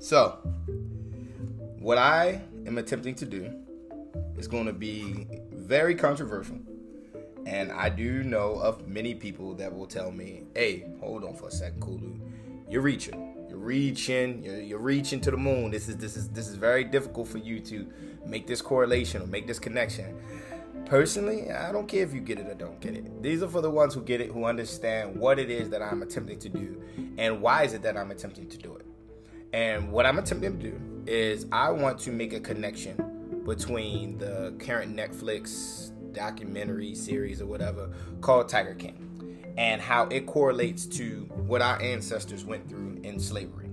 So, what I am attempting to do is going to be very controversial. And I do know of many people that will tell me, hey, hold on for a second, Kulu. You're reaching. You're reaching. You're, you're reaching to the moon. This is this is this is very difficult for you to make this correlation or make this connection. Personally, I don't care if you get it or don't get it. These are for the ones who get it, who understand what it is that I'm attempting to do and why is it that I'm attempting to do it. And what I'm attempting to do is I want to make a connection between the current Netflix documentary series or whatever called Tiger King and how it correlates to what our ancestors went through in slavery.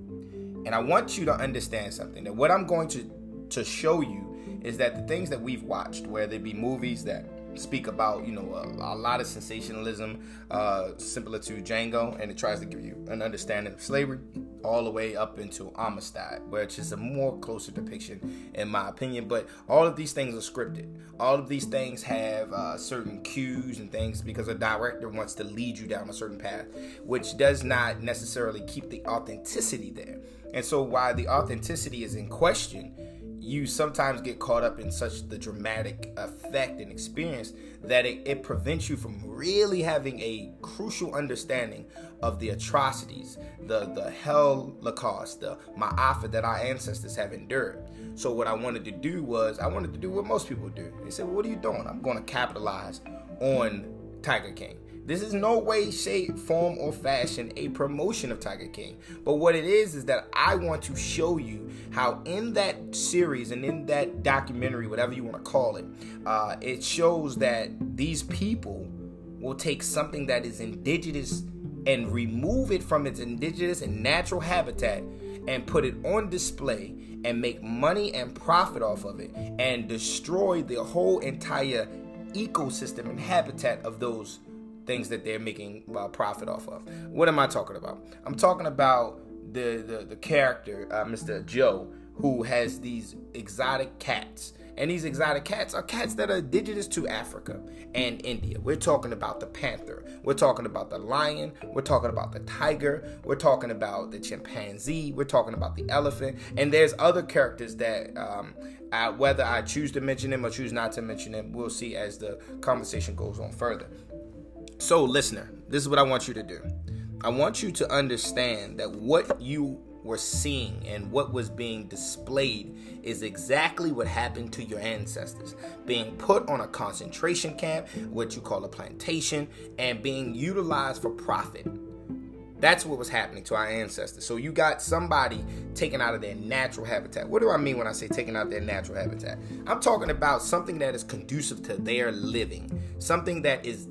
And I want you to understand something that what I'm going to to show you is that the things that we've watched, whether it be movies that speak about you know a, a lot of sensationalism uh, similar to Django, and it tries to give you an understanding of slavery, all the way up into Amistad, which is a more closer depiction, in my opinion. But all of these things are scripted. All of these things have uh, certain cues and things because a director wants to lead you down a certain path, which does not necessarily keep the authenticity there. And so, while the authenticity is in question, you sometimes get caught up in such the dramatic effect and experience that it, it, prevents you from really having a crucial understanding of the atrocities, the the holocaust, the ma'afa that our ancestors have endured. So what I wanted to do was I wanted to do what most people do. They said, well, "What are you doing?" I'm going to capitalize on Tiger King. This is no way, shape, form, or fashion a promotion of Tiger King. But what it is is that I want to show you how in that series and in that documentary, whatever you want to call it, uh, it shows that these people will take something that is indigenous and remove it from its indigenous and natural habitat and put it on display and make money and profit off of it and destroy the whole entire ecosystem and habitat of those things that they're making uh, profit off of. What am I talking about? I'm talking about the the, the character, uh, Mr. Joe, who has these exotic cats. And these exotic cats are cats that are indigenous to Africa and India. We're talking about the panther. We're talking about the lion. We're talking about the tiger. We're talking about the chimpanzee. We're talking about the elephant. And there's other characters that, um, I, whether I choose to mention them or choose not to mention them, we'll see as the conversation goes on further. So, listener, this is what I want you to do. I want you to understand that what you were seeing and what was being displayed is exactly what happened to your ancestors being put on a concentration camp, what you call a plantation, and being utilized for profit. That's what was happening to our ancestors. So you got somebody taken out of their natural habitat. What do I mean when I say taken out of their natural habitat? I'm talking about something that is conducive to their living, something that is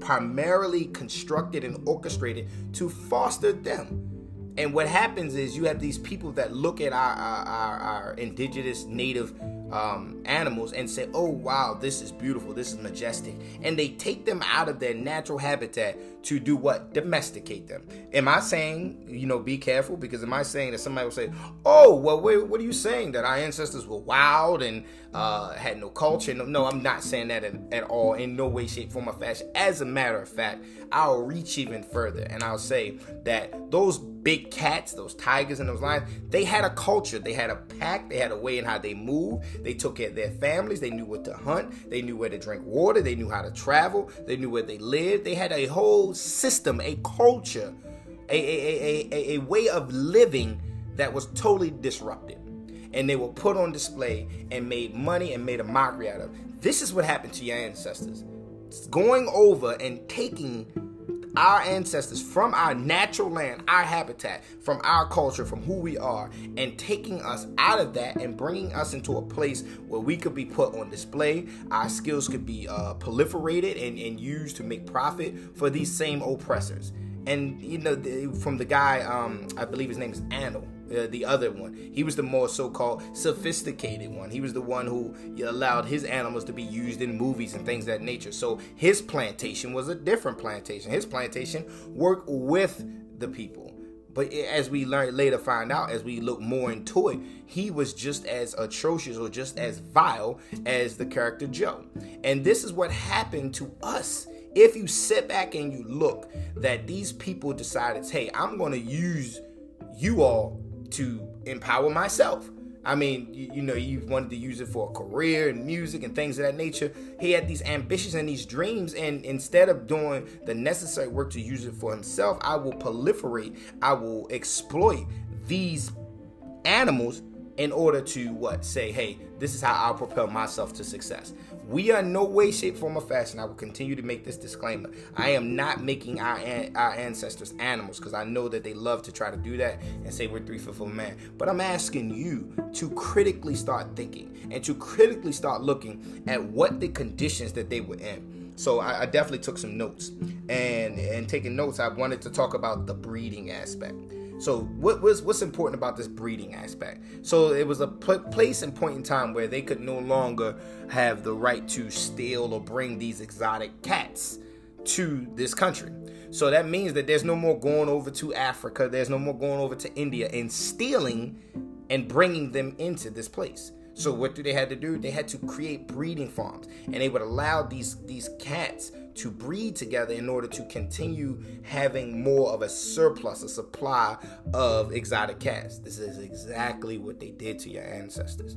primarily constructed and orchestrated to foster them. And what happens is you have these people that look at our our, our, indigenous native um, animals and say, "Oh wow, this is beautiful, this is majestic," and they take them out of their natural habitat to do what? Domesticate them. Am I saying, you know, be careful? Because am I saying that somebody will say, "Oh, well, wait, what are you saying that our ancestors were wild and uh, had no culture?" No, no, I'm not saying that at, at all, in no way, shape, form, or fashion. As a matter of fact, I'll reach even further and I'll say that those big cats, those tigers and those lions, they had a culture, they had a pack, they had a way in how they move, they took care of their families, they knew what to hunt, they knew where to drink water, they knew how to travel, they knew where they lived, they had a whole system, a culture, a, a, a, a, way of living that was totally disrupted. And they were put on display and made money and made a mockery out of. This is what happened to your ancestors. Going over and taking our ancestors from our natural land, our habitat, from our culture, from who we are, and taking us out of that and bringing us into a place where we could be put on display. Our skills could be uh, proliferated and, and used to make profit for these same oppressors. And you know, the, from the guy, um, I believe his name is Anil uh, the other one. He was the more so-called sophisticated one. He was the one who allowed his animals to be used in movies and things that nature. So his plantation was a different plantation. His plantation worked with the people. But as we learn later find out, as we look more into it, he was just as atrocious or just as vile as the character Joe. And this is what happened to us. If you sit back and you look, that these people decided, hey, I'm going to use you all to empower myself. I mean, you, you, know, you wanted to use it for a career and music and things of that nature. He had these ambitions and these dreams, and instead of doing the necessary work to use it for himself, I will proliferate, I will exploit these animals in order to what say, hey, this is how I'll propel myself to success. We are no way, shape, form, or fashion. I will continue to make this disclaimer. I am not making our our ancestors animals because I know that they love to try to do that and say we're three fifths of a man. But I'm asking you to critically start thinking and to critically start looking at what the conditions that they were in. So I, I definitely took some notes, and and taking notes, I wanted to talk about the breeding aspect. So what was what's important about this breeding aspect? So it was a pl- place and point in time where they could no longer have the right to steal or bring these exotic cats to this country. So that means that there's no more going over to Africa, there's no more going over to India and stealing and bringing them into this place. So what do they had to do? They had to create breeding farms, and they would allow these these cats to breed together in order to continue having more of a surplus, a supply of exotic cats. This is exactly what they did to your ancestors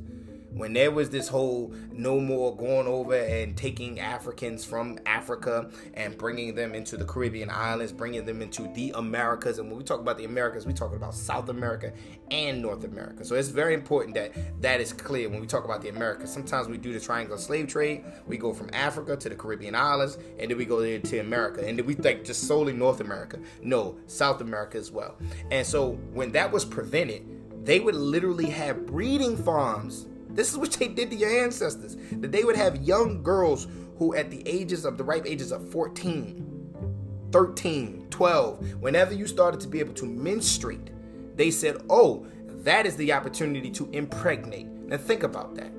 when there was this whole no more going over and taking Africans from Africa and bringing them into the Caribbean islands, bringing them into the Americas. And when we talk about the Americas, we're talking about South America and North America. So it's very important that that is clear when we talk about the Americas. Sometimes we do the triangle slave trade. We go from Africa to the Caribbean islands, and then we go into America. And then we think just solely North America. No, South America as well. And so when that was prevented, they would literally have breeding farms this is what they did to your ancestors. That they would have young girls who, at the ages of the ripe ages of 14, 13, 12, whenever you started to be able to menstruate, they said, oh, that is the opportunity to impregnate. Now think about that.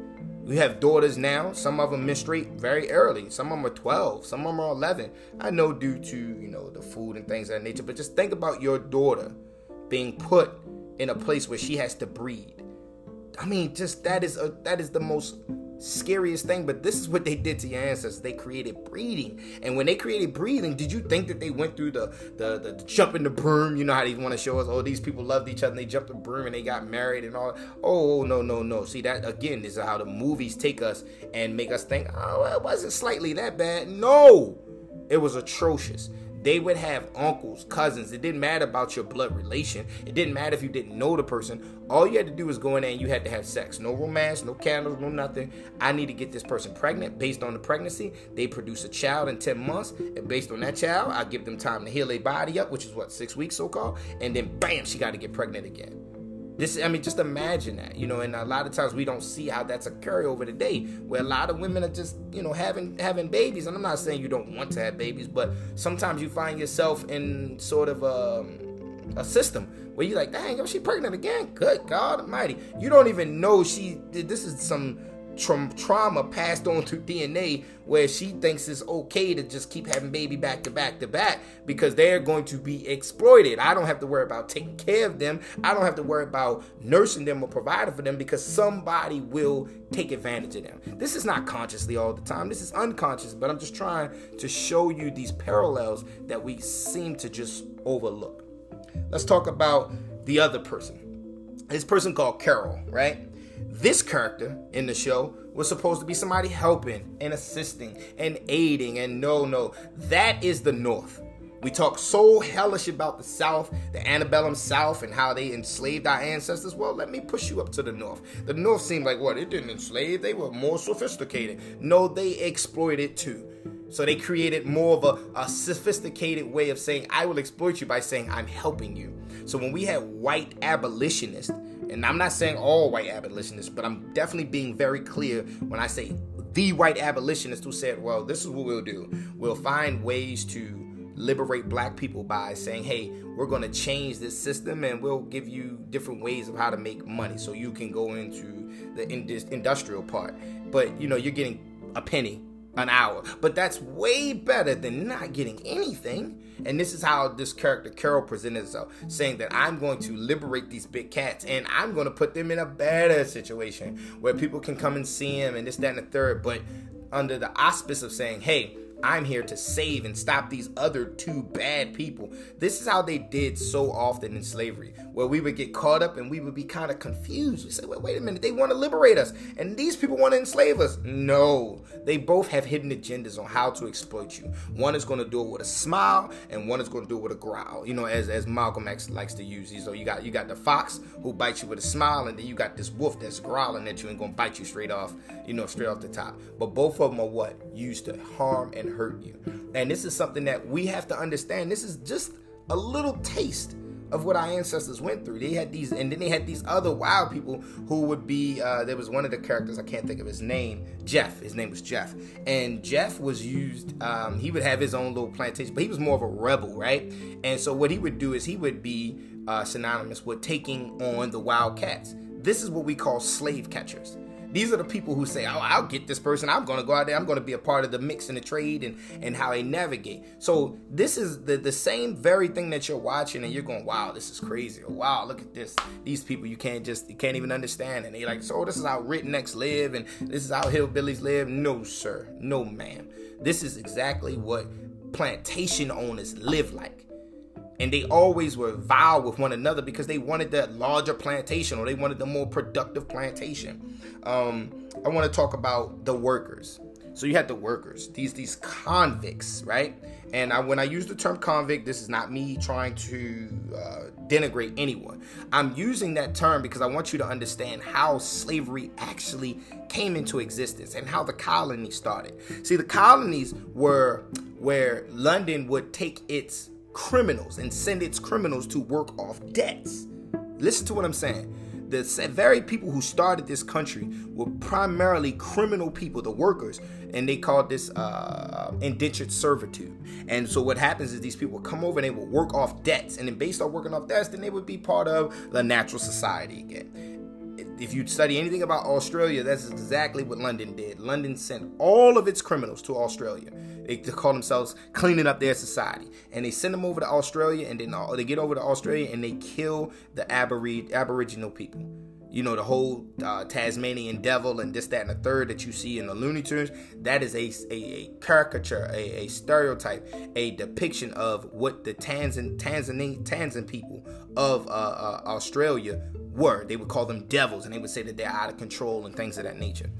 We have daughters now. Some of them menstruate very early. Some of them are 12. Some of them are 11. I know due to, you know, the food and things of that nature. But just think about your daughter being put in a place where she has to breed. I mean, just that is a that is the most scariest thing. But this is what they did to your ancestors. They created breeding, and when they created breeding, did you think that they went through the the the, the jump in the broom? You know how they want to show us, oh, these people loved each other, and they jumped the broom and they got married and all. Oh, oh no no no! See that again is how the movies take us and make us think, oh, it wasn't slightly that bad. No, it was atrocious. They would have uncles, cousins. It didn't matter about your blood relation. It didn't matter if you didn't know the person. All you had to do was go in there and you had to have sex. No romance, no candles, no nothing. I need to get this person pregnant. Based on the pregnancy, they produce a child in 10 months. And based on that child, I give them time to heal their body up, which is what, six weeks so called. And then bam, she got to get pregnant again. This, I mean, just imagine that, you know. And a lot of times we don't see how that's a carryover today, where a lot of women are just, you know, having having babies. And I'm not saying you don't want to have babies, but sometimes you find yourself in sort of a, um, a system where you're like, dang, yo, she pregnant again. Good God Almighty, you don't even know she. This is some tra- trauma passed on through DNA where she thinks it's okay to just keep having baby back to back to back because they're going to be exploited. I don't have to worry about taking care of them. I don't have to worry about nursing them or providing for them because somebody will take advantage of them. This is not consciously all the time. This is unconscious, but I'm just trying to show you these parallels that we seem to just overlook. Let's talk about the other person. This person called Carol, right? This character in the show was supposed to be somebody helping and assisting and aiding, and no, no, that is the North. We talk so hellish about the South, the antebellum South, and how they enslaved our ancestors. Well, let me push you up to the North. The North seemed like what? It didn't enslave, they were more sophisticated. No, they exploited too. So they created more of a, a sophisticated way of saying, I will exploit you by saying, I'm helping you. So when we had white abolitionists, and I'm not saying all white abolitionists, but I'm definitely being very clear when I say the white abolitionists who said, well, this is what we'll do. We'll find ways to liberate black people by saying, hey, we're going to change this system and we'll give you different ways of how to make money so you can go into the industrial part. But, you know, you're getting a penny an hour. But that's way better than not getting anything. And this is how this character Carol presented herself, saying that I'm going to liberate these big cats and I'm going to put them in a better situation where people can come and see him and this, that, and the third. But under the auspice of saying, hey, I'm here to save and stop these other two bad people. This is how they did so often in slavery, where we would get caught up and we would be kind of confused. We say, wait, wait a minute, they want to liberate us, and these people want to enslave us. No, they both have hidden agendas on how to exploit you. One is going to do it with a smile, and one is going to do it with a growl. You know, as as Malcolm X likes to use. these. So you got you got the fox who bites you with a smile, and then you got this wolf that's growling at you and going to bite you straight off, you know, straight off the top. But both of them are what used to harm and hurt you. And this is something that we have to understand. This is just a little taste of what our ancestors went through. They had these, and then they had these other wild people who would be. Uh, there was one of the characters I can't think of his name. Jeff. His name was Jeff, and Jeff was used. Um, he would have his own little plantation, but he was more of a rebel, right? And so what he would do is he would be uh, synonymous with taking on the wild cats. This is what we call slave catchers. These are the people who say, oh, I'll get this person. I'm going to go out there. I'm going to be a part of the mix and the trade and, and how they navigate. So this is the, the same very thing that you're watching and you're going, wow, this is crazy. Or, wow, look at this. These people you can't just, you can't even understand. And they're like, so this is how rednecks live and this is how hillbillies live. No, sir. No, ma'am. This is exactly what plantation owners live like and they always were vile with one another because they wanted that larger plantation or they wanted the more productive plantation. Um, I want to talk about the workers. So you had the workers, these these convicts, right? And I, when I use the term convict, this is not me trying to uh, denigrate anyone. I'm using that term because I want you to understand how slavery actually came into existence and how the colonies started. See, the colonies were where London would take its criminals and send its criminals to work off debts. Listen to what I'm saying. The very people who started this country were primarily criminal people, the workers, and they called this uh, indentured servitude. And so what happens is these people come over and they will work off debts, and then based on working off debts, then they would be part of the natural society again if you study anything about Australia, that's exactly what London did. London sent all of its criminals to Australia. They call themselves cleaning up their society, and they send them over to Australia, and then they get over to Australia and they kill the Aboriginal people. You know the whole uh, Tasmanian devil and this, that, and the third that you see in the Looney Tunes. That is a, a, a caricature, a, a, stereotype, a depiction of what the Tanzan Tanzanian Tanzan people of uh, uh, Australia were. They would call them devils and they would say that they're out of control and things of that nature.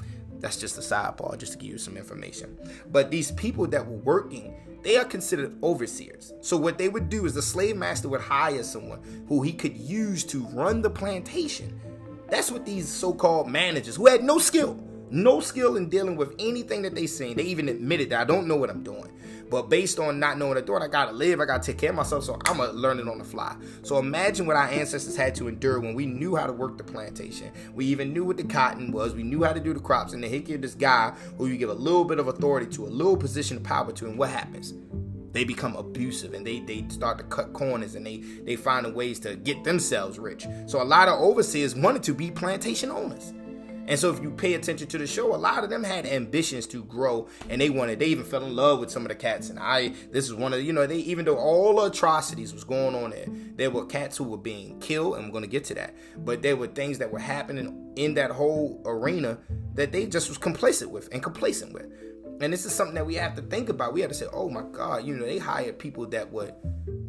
That's just a sidebar, just to give you some information. But these people that were working, they are considered overseers. So what they would do is the slave master would hire someone who he could use to run the plantation. That's what these so-called managers who had no skill, no skill in dealing with anything that they seen. They even admitted that I don't know what I'm doing. But based on not knowing the door, I gotta live, I gotta take care of myself, so I'm gonna learn it on the fly. So imagine what our ancestors had to endure when we knew how to work the plantation. We even knew what the cotton was, we knew how to do the crops, and then here this guy who you give a little bit of authority to, a little position of power to, and what happens? They become abusive and they, they start to cut corners and they, they find ways to get themselves rich. So a lot of overseers wanted to be plantation owners. And so if you pay attention to the show, a lot of them had ambitions to grow and they wanted, they even fell in love with some of the cats. And I, this is one of, you know, they, even though all atrocities was going on there, there were cats who were being killed, and going to get to that. But there were things that were happening in that whole arena that they just was complacent with and complacent with. And this is something that we have to think about. We have to say, oh my God, you know, they hired people that would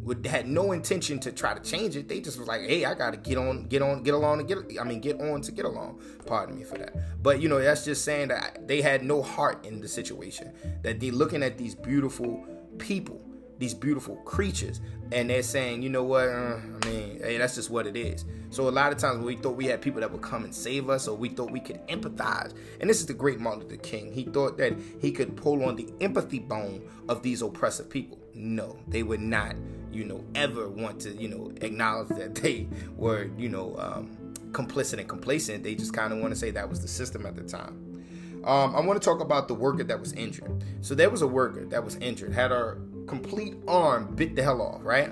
would had no intention to try to change it. They just was like, hey, I gotta get on, get on, get along to get I mean get on to get along. Pardon me for that. But you know, that's just saying that they had no heart in the situation. That they looking at these beautiful people these beautiful creatures. And they're saying you know what uh, i mean hey that's just what it is. So a lot of times we thought we had people that would come and save us or we thought we could empathize. And this is the great martin luther king. He thought that he could pull on the empathy bone of these oppressive people. No they would not you know ever want to you know acknowledge that they were you know um, complicit and complacent. They just kind of want to say that was the system at the time. Um, I want to talk about the worker that was injured. So there was a worker that was injured, had her complete arm bit the hell off, right?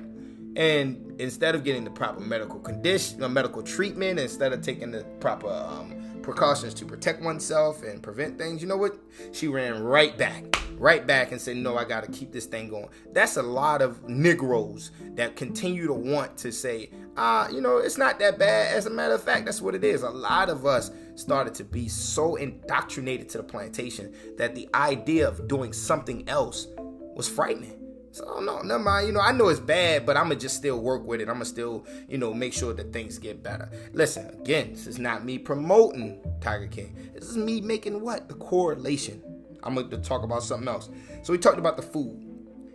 And instead of getting the proper medical condition, uh, medical treatment, instead of taking the proper um, precautions to protect oneself and prevent things, you know what? She ran right back right back and said, no, I got to keep this thing going. That's a lot of Negroes that continue to want to say, ah, uh, you know, it's not that bad. As a matter of fact, that's what it is. A lot of us started to be so indoctrinated to the plantation that the idea of doing something else was frightening. So no, never mind. You know, I know it's bad, but I'ma just still work with it. I'ma still, you know, make sure that things get better. Listen, again, this is not me promoting Tiger King. This is me making what the correlation. I'm gonna talk about something else. So we talked about the food.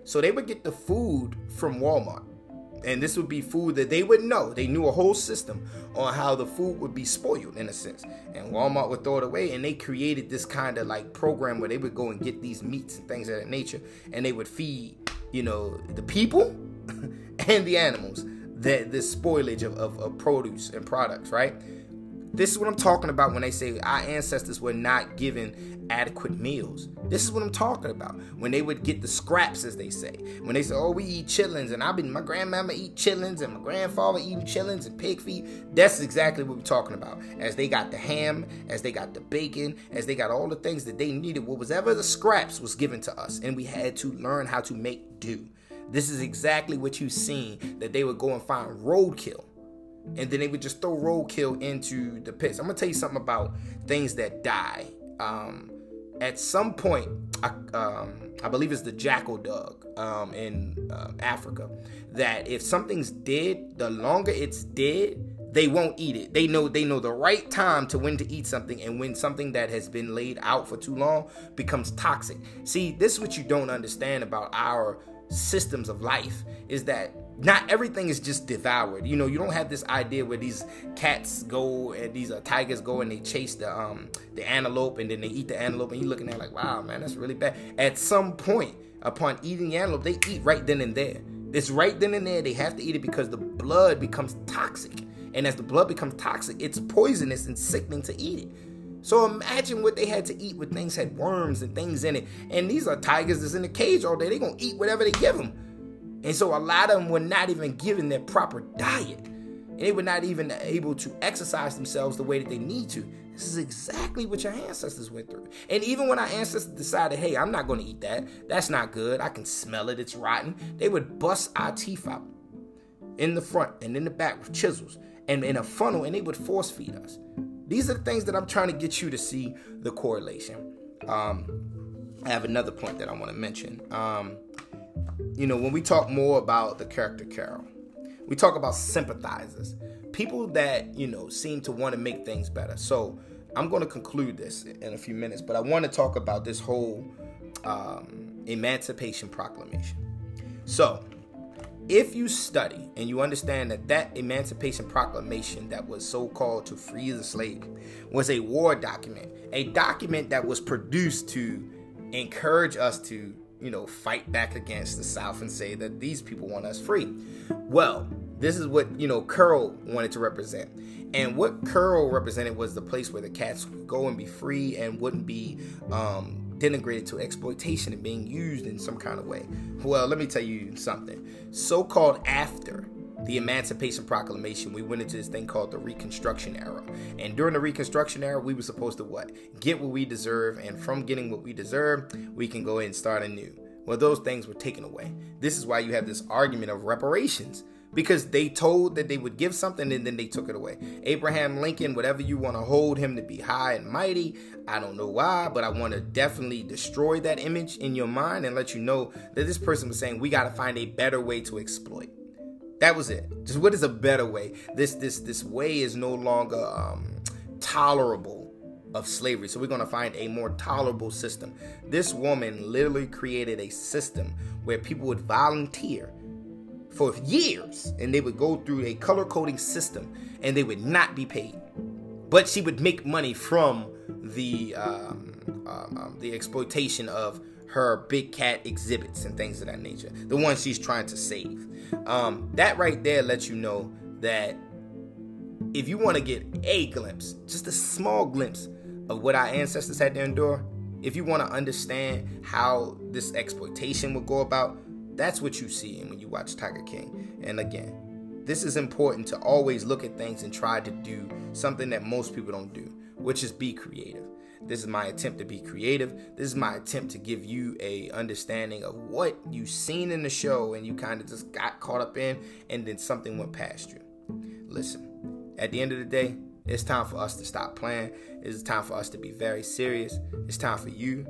So they would get the food from Walmart. And this would be food that they would know. They knew a whole system on how the food would be spoiled in a sense. And Walmart would throw it away. And they created this kind of like program where they would go and get these meats and things of that nature. And they would feed, you know, the people and the animals that this spoilage of, of, of produce and products, right? This is what I'm talking about when they say our ancestors were not given adequate meals. This is what I'm talking about. When they would get the scraps, as they say. When they say, "Oh, we eat chitlins," and I've been my grandmama eat chitlins, and my grandfather eating chitlins and pig feet. That's exactly what we're talking about. As they got the ham, as they got the bacon, as they got all the things that they needed, what was ever the scraps was given to us, and we had to learn how to make do. This is exactly what you've seen that they would go and find roadkill and then they would just throw roadkill into the pits. I'm gonna tell you something about things that die. Um, at some point, I, um, I believe it's the jackal dog um, in uh, Africa, that if something's dead, the longer it's dead, they won't eat it. They know they know the right time to when to eat something and when something that has been laid out for too long becomes toxic. See, this is what you don't understand about our systems of life is that not everything is just devoured. You know, you don't have this idea where these cats go and these uh, tigers go and they chase the um the antelope and then they eat the antelope and you're looking at like, wow, man, that's really bad. At some point, upon eating the antelope, they eat right then and there. It's right then and there. They have to eat it because the blood becomes toxic. And as the blood becomes toxic, it's poisonous and sickening to eat it. So imagine what they had to eat when things had worms and things in it. And these are tigers that's in the cage all day. They're going to eat whatever they give them. And so a lot of them were not even given their proper diet. And they were not even able to exercise themselves the way that they need to. This is exactly what your ancestors went through. And even when our ancestors decided, hey, I'm not going to eat that, that's not good, I can smell it, it's rotten, they would bust our teeth out in the front and in the back with chisels and in a funnel, and they would force feed us. These are the things that I'm trying to get you to see the correlation. Um, I have another point that I want to mention. Um, you know, when we talk more about the character Carol, we talk about sympathizers, people that, you know, seem to want to make things better. So I'm going to conclude this in a few minutes, but I want to talk about this whole um, Emancipation Proclamation. So, if you study and you understand that that Emancipation Proclamation that was so called to free the slave was a war document, a document that was produced to encourage us to you know, fight back against the South and say that these people want us free. Well, this is what, you know, Carol wanted to represent. And what Carol represented was the place where the cats would go and be free and wouldn't be um, denigrated to exploitation and being used in some kind of way. Well, let me tell you something. So called after the Emancipation Proclamation, we went into this thing called the Reconstruction era. And during the Reconstruction era, we were supposed to what? Get what we deserve, and from getting what we deserve, we can go ahead and start anew. Well, those things were taken away. This is why you have this argument of reparations because they told that they would give something and then they took it away. Abraham Lincoln, whatever you want to hold him to be high and mighty, I don't know why, but I want to definitely destroy that image in your mind and let you know that this person was saying we got to find a better way to exploit. That was it. Just what is a better way? This this this way is no longer um, tolerable of slavery. So we're going to find a more tolerable system. This woman literally created a system where people would volunteer for years and they would go through a color coding system and they would not be paid. But she would make money from the um, um, um the exploitation of her big cat exhibits and things of that nature. The ones she's trying to save. Um, that right there lets you know that if you want to get a glimpse, just a small glimpse of what our ancestors had to endure, if you want to understand how this exploitation would go about, that's what you see when you watch Tiger King. And again, this is important to always look at things and try to do something that most people don't do, which is be creative. This is my attempt to be creative. This is my attempt to give you a understanding of what you've seen in the show and you kind of just got caught up in and then something went past you. Listen, at the end of the day, it's time for us to stop playing. It's time for us to be very serious. It's time for you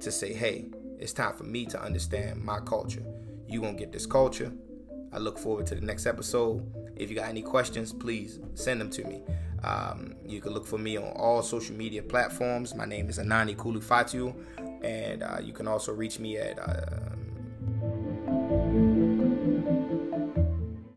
to say, hey, it's time for me to understand my culture. You gonna get this culture. I look forward to the next episode. If you got any questions, please send them to me. Um, you can look for me on all social media platforms. My name is Anani Kulufatu, and uh, you can also reach me at uh,